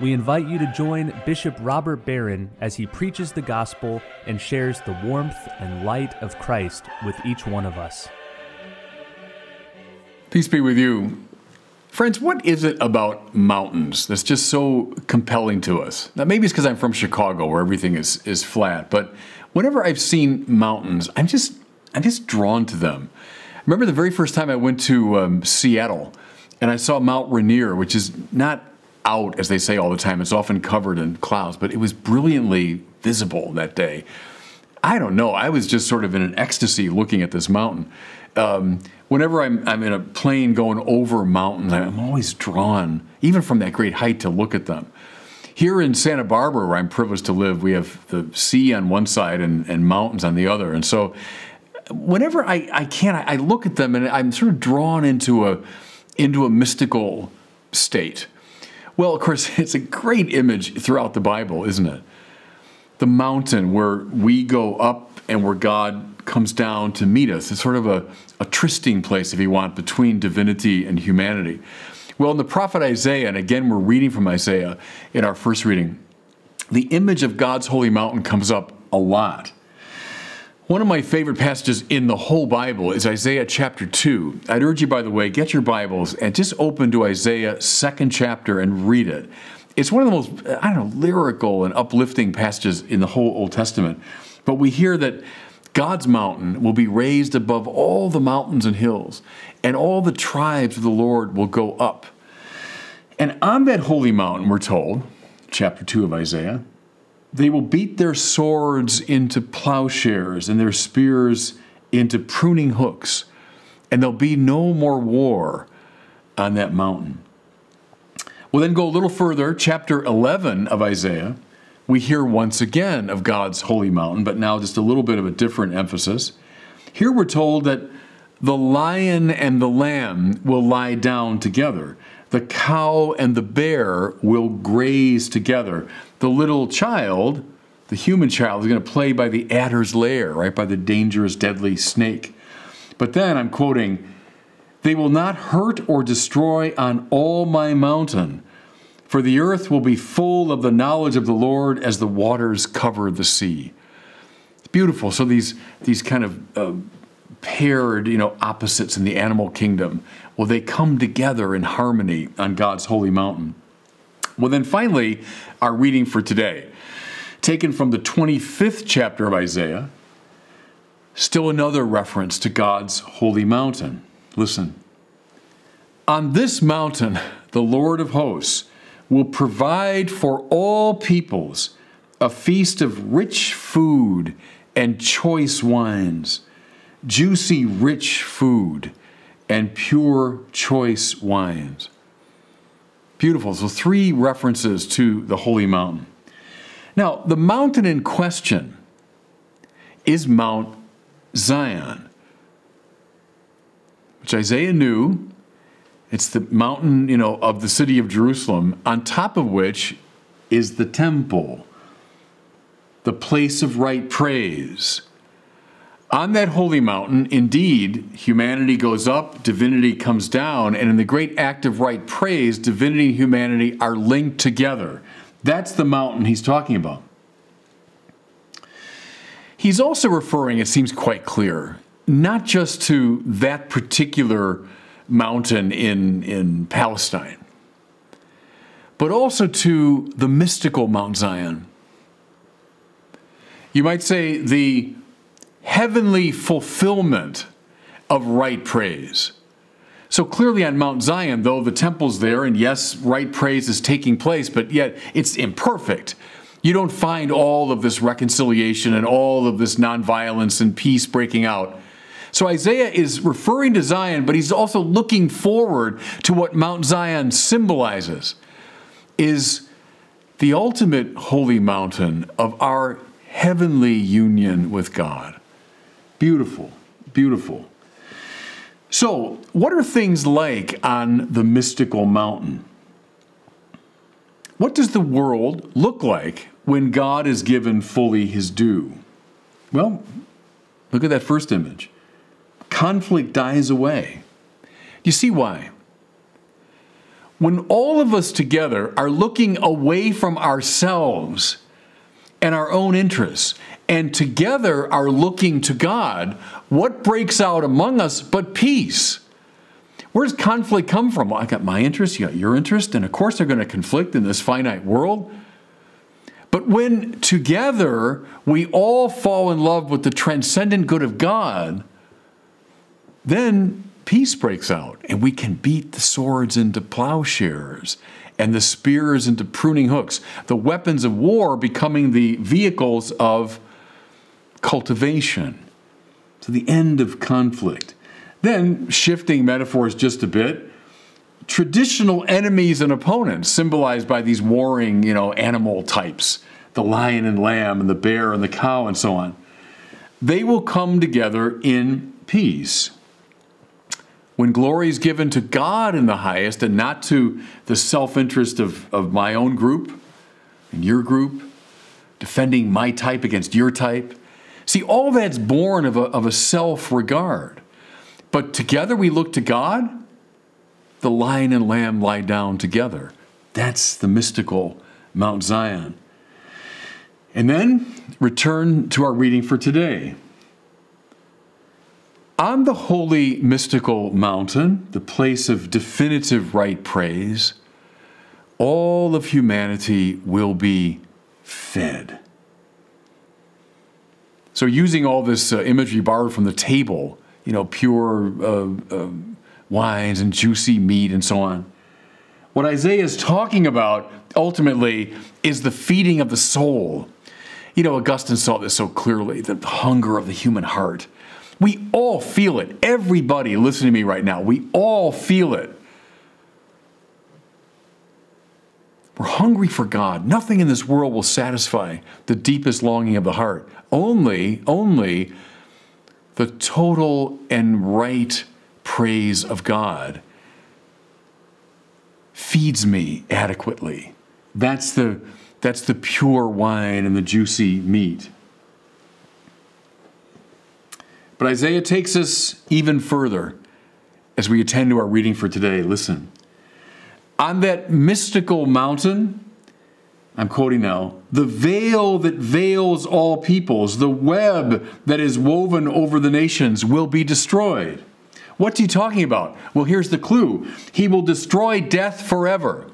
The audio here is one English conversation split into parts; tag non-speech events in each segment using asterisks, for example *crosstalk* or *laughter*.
we invite you to join Bishop Robert Barron as he preaches the gospel and shares the warmth and light of Christ with each one of us. Peace be with you. Friends, what is it about mountains that's just so compelling to us? Now, maybe it's because I'm from Chicago where everything is, is flat, but whenever I've seen mountains, I'm just, I'm just drawn to them. Remember the very first time I went to um, Seattle and I saw Mount Rainier, which is not out, as they say all the time. It's often covered in clouds, but it was brilliantly visible that day. I don't know. I was just sort of in an ecstasy looking at this mountain. Um, whenever I'm, I'm in a plane going over mountains, I'm always drawn, even from that great height, to look at them. Here in Santa Barbara, where I'm privileged to live, we have the sea on one side and, and mountains on the other. And so, whenever I, I can, I, I look at them and I'm sort of drawn into a, into a mystical state. Well, of course, *laughs* it's a great image throughout the Bible, isn't it? The mountain where we go up and where God comes down to meet us. It's sort of a, a trysting place, if you want, between divinity and humanity. Well, in the prophet Isaiah, and again, we're reading from Isaiah in our first reading, the image of God's holy mountain comes up a lot. One of my favorite passages in the whole Bible is Isaiah chapter 2. I'd urge you, by the way, get your Bibles and just open to Isaiah second chapter and read it. It's one of the most, I don't know, lyrical and uplifting passages in the whole Old Testament. But we hear that God's mountain will be raised above all the mountains and hills, and all the tribes of the Lord will go up. And on that holy mountain, we're told, chapter 2 of Isaiah, they will beat their swords into plowshares and their spears into pruning hooks, and there'll be no more war on that mountain. We'll then go a little further, chapter 11 of Isaiah. We hear once again of God's holy mountain, but now just a little bit of a different emphasis. Here we're told that the lion and the lamb will lie down together. The cow and the bear will graze together the little child, the human child, is going to play by the adder's lair, right, by the dangerous, deadly snake. But then I'm quoting, they will not hurt or destroy on all my mountain, for the earth will be full of the knowledge of the Lord as the waters cover the sea. It's beautiful. So these, these kind of uh, paired, you know, opposites in the animal kingdom, well, they come together in harmony on God's holy mountain. Well, then finally, our reading for today, taken from the 25th chapter of Isaiah, still another reference to God's holy mountain. Listen. On this mountain, the Lord of hosts will provide for all peoples a feast of rich food and choice wines, juicy, rich food, and pure, choice wines. Beautiful. So, three references to the holy mountain. Now, the mountain in question is Mount Zion, which Isaiah knew. It's the mountain, you know, of the city of Jerusalem, on top of which is the temple, the place of right praise, on that holy mountain, indeed, humanity goes up, divinity comes down, and in the great act of right praise, divinity and humanity are linked together. That's the mountain he's talking about. He's also referring, it seems quite clear, not just to that particular mountain in, in Palestine, but also to the mystical Mount Zion. You might say the heavenly fulfillment of right praise. So clearly on Mount Zion, though the temple's there, and yes, right praise is taking place, but yet it's imperfect. You don't find all of this reconciliation and all of this nonviolence and peace breaking out. So Isaiah is referring to Zion, but he's also looking forward to what Mount Zion symbolizes is the ultimate holy mountain of our heavenly union with God. Beautiful, beautiful. So, what are things like on the mystical mountain? What does the world look like when God is given fully his due? Well, look at that first image. Conflict dies away. You see why? When all of us together are looking away from ourselves and our own interests, and together are looking to God, what breaks out among us but peace? Where does conflict come from? Well, I got my interest, you got your interest, and of course they're going to conflict in this finite world. But when together we all fall in love with the transcendent good of God, then peace breaks out and we can beat the swords into plowshares and the spears into pruning hooks, the weapons of war becoming the vehicles of cultivation. To the end of conflict. Then, shifting metaphors just a bit, traditional enemies and opponents, symbolized by these warring, you know, animal types, the lion and lamb, and the bear and the cow, and so on, they will come together in peace. When glory is given to God in the highest and not to the self interest of, of my own group and your group, defending my type against your type. See, all that's born of a, of a self regard. But together we look to God, the lion and lamb lie down together. That's the mystical Mount Zion. And then return to our reading for today. On the holy mystical mountain, the place of definitive right praise, all of humanity will be fed. So, using all this uh, imagery borrowed from the table, you know, pure uh, uh, wines and juicy meat and so on, what Isaiah is talking about ultimately is the feeding of the soul. You know, Augustine saw this so clearly the hunger of the human heart. We all feel it. Everybody listening to me right now, we all feel it. We're hungry for God. Nothing in this world will satisfy the deepest longing of the heart. Only, only the total and right praise of God feeds me adequately. That's the, that's the pure wine and the juicy meat. But Isaiah takes us even further as we attend to our reading for today. Listen. On that mystical mountain, I'm quoting now, the veil that veils all peoples, the web that is woven over the nations will be destroyed. What's he talking about? Well, here's the clue He will destroy death forever.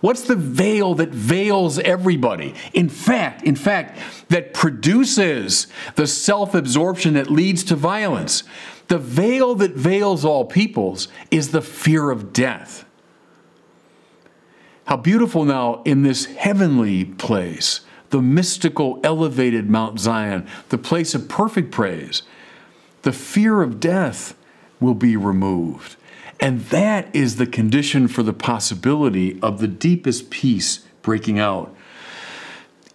What's the veil that veils everybody? In fact, in fact, that produces the self absorption that leads to violence. The veil that veils all peoples is the fear of death. How beautiful now in this heavenly place, the mystical, elevated Mount Zion, the place of perfect praise, the fear of death will be removed. And that is the condition for the possibility of the deepest peace breaking out.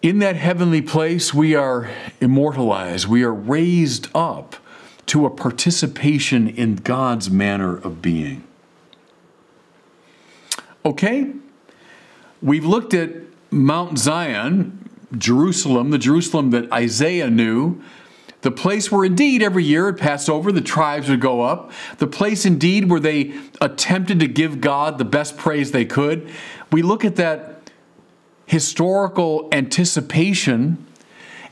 In that heavenly place, we are immortalized, we are raised up to a participation in God's manner of being. Okay, we've looked at Mount Zion, Jerusalem, the Jerusalem that Isaiah knew the place where indeed every year at Passover the tribes would go up, the place indeed where they attempted to give God the best praise they could. We look at that historical anticipation,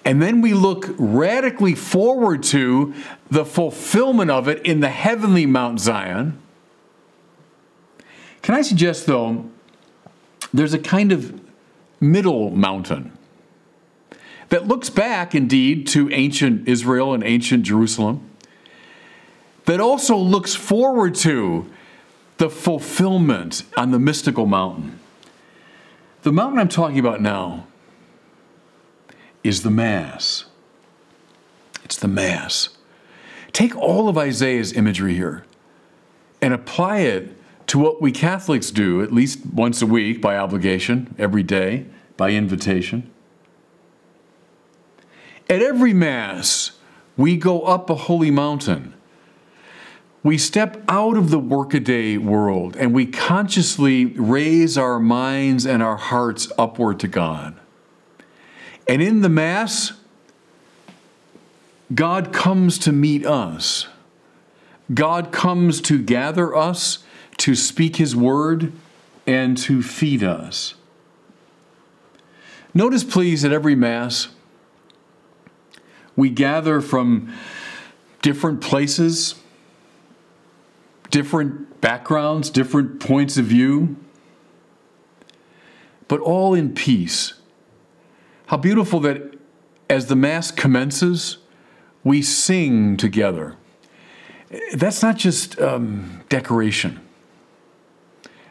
and then we look radically forward to the fulfillment of it in the heavenly Mount Zion. Can I suggest, though, there's a kind of middle mountain that looks back indeed to ancient Israel and ancient Jerusalem, that also looks forward to the fulfillment on the mystical mountain. The mountain I'm talking about now is the Mass. It's the Mass. Take all of Isaiah's imagery here and apply it to what we Catholics do at least once a week by obligation, every day, by invitation. At every Mass, we go up a holy mountain. We step out of the workaday world and we consciously raise our minds and our hearts upward to God. And in the Mass, God comes to meet us. God comes to gather us, to speak His word, and to feed us. Notice, please, at every Mass, we gather from different places, different backgrounds, different points of view, but all in peace. How beautiful that as the Mass commences, we sing together. That's not just um, decoration,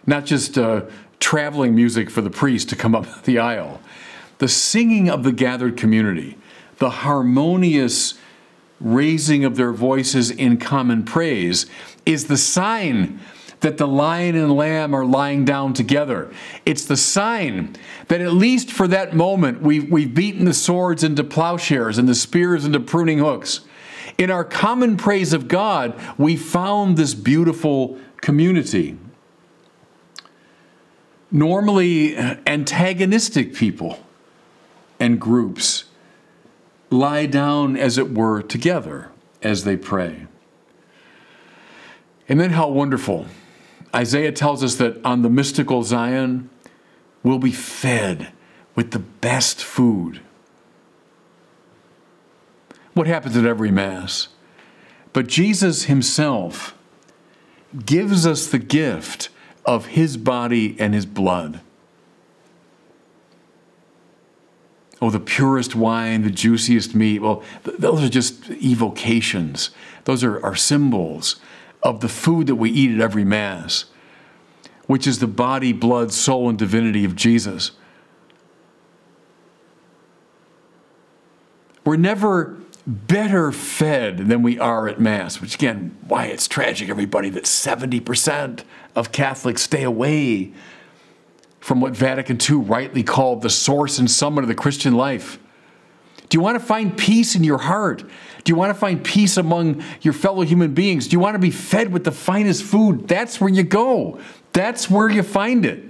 not just uh, traveling music for the priest to come up *laughs* the aisle. The singing of the gathered community, the harmonious raising of their voices in common praise, is the sign that the lion and lamb are lying down together. It's the sign that at least for that moment we've, we've beaten the swords into plowshares and the spears into pruning hooks. In our common praise of God, we found this beautiful community. Normally, uh, antagonistic people and groups lie down, as it were, together as they pray. And then, how wonderful Isaiah tells us that on the mystical Zion, we'll be fed with the best food. What happens at every Mass? But Jesus Himself gives us the gift of His body and His blood. Oh, the purest wine, the juiciest meat. Well, th- those are just evocations. Those are, are symbols of the food that we eat at every Mass, which is the body, blood, soul, and divinity of Jesus. We're never better fed than we are at Mass, which again, why it's tragic, everybody, that 70% of Catholics stay away from what Vatican II rightly called the source and summit of the Christian life. Do you want to find peace in your heart? Do you want to find peace among your fellow human beings? Do you want to be fed with the finest food? That's where you go. That's where you find it.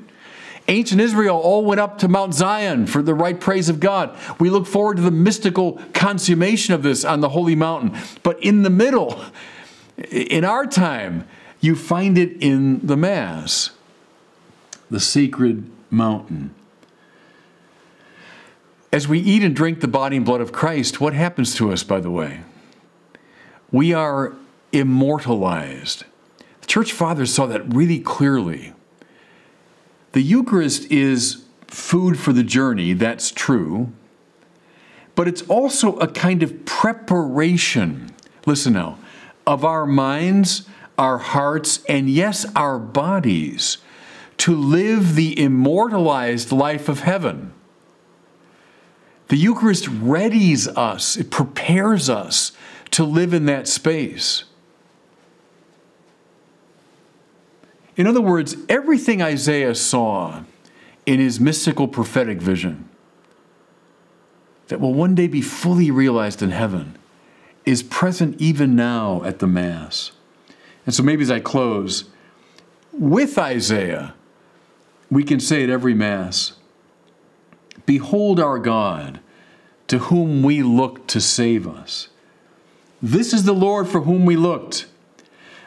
Ancient Israel all went up to Mount Zion for the right praise of God. We look forward to the mystical consummation of this on the holy mountain. But in the middle, in our time, you find it in the Mass, the sacred mountain. As we eat and drink the body and blood of Christ, what happens to us, by the way? We are immortalized. The church fathers saw that really clearly. The Eucharist is food for the journey, that's true, but it's also a kind of preparation, listen now, of our minds, our hearts, and yes, our bodies to live the immortalized life of heaven. The Eucharist readies us, it prepares us to live in that space. In other words, everything Isaiah saw in his mystical prophetic vision that will one day be fully realized in heaven is present even now at the Mass. And so maybe as I close, with Isaiah, we can say at every Mass, Behold our God, to whom we look to save us. This is the Lord for whom we looked.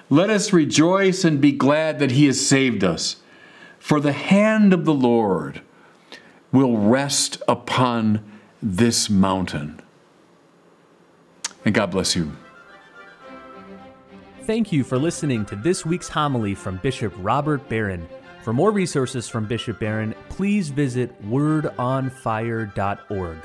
Let us rejoice and be glad that he has saved us. For the hand of the Lord will rest upon this mountain. And God bless you. Thank you for listening to this week's homily from Bishop Robert Barron. For more resources from Bishop Barron, please visit wordonfire.org.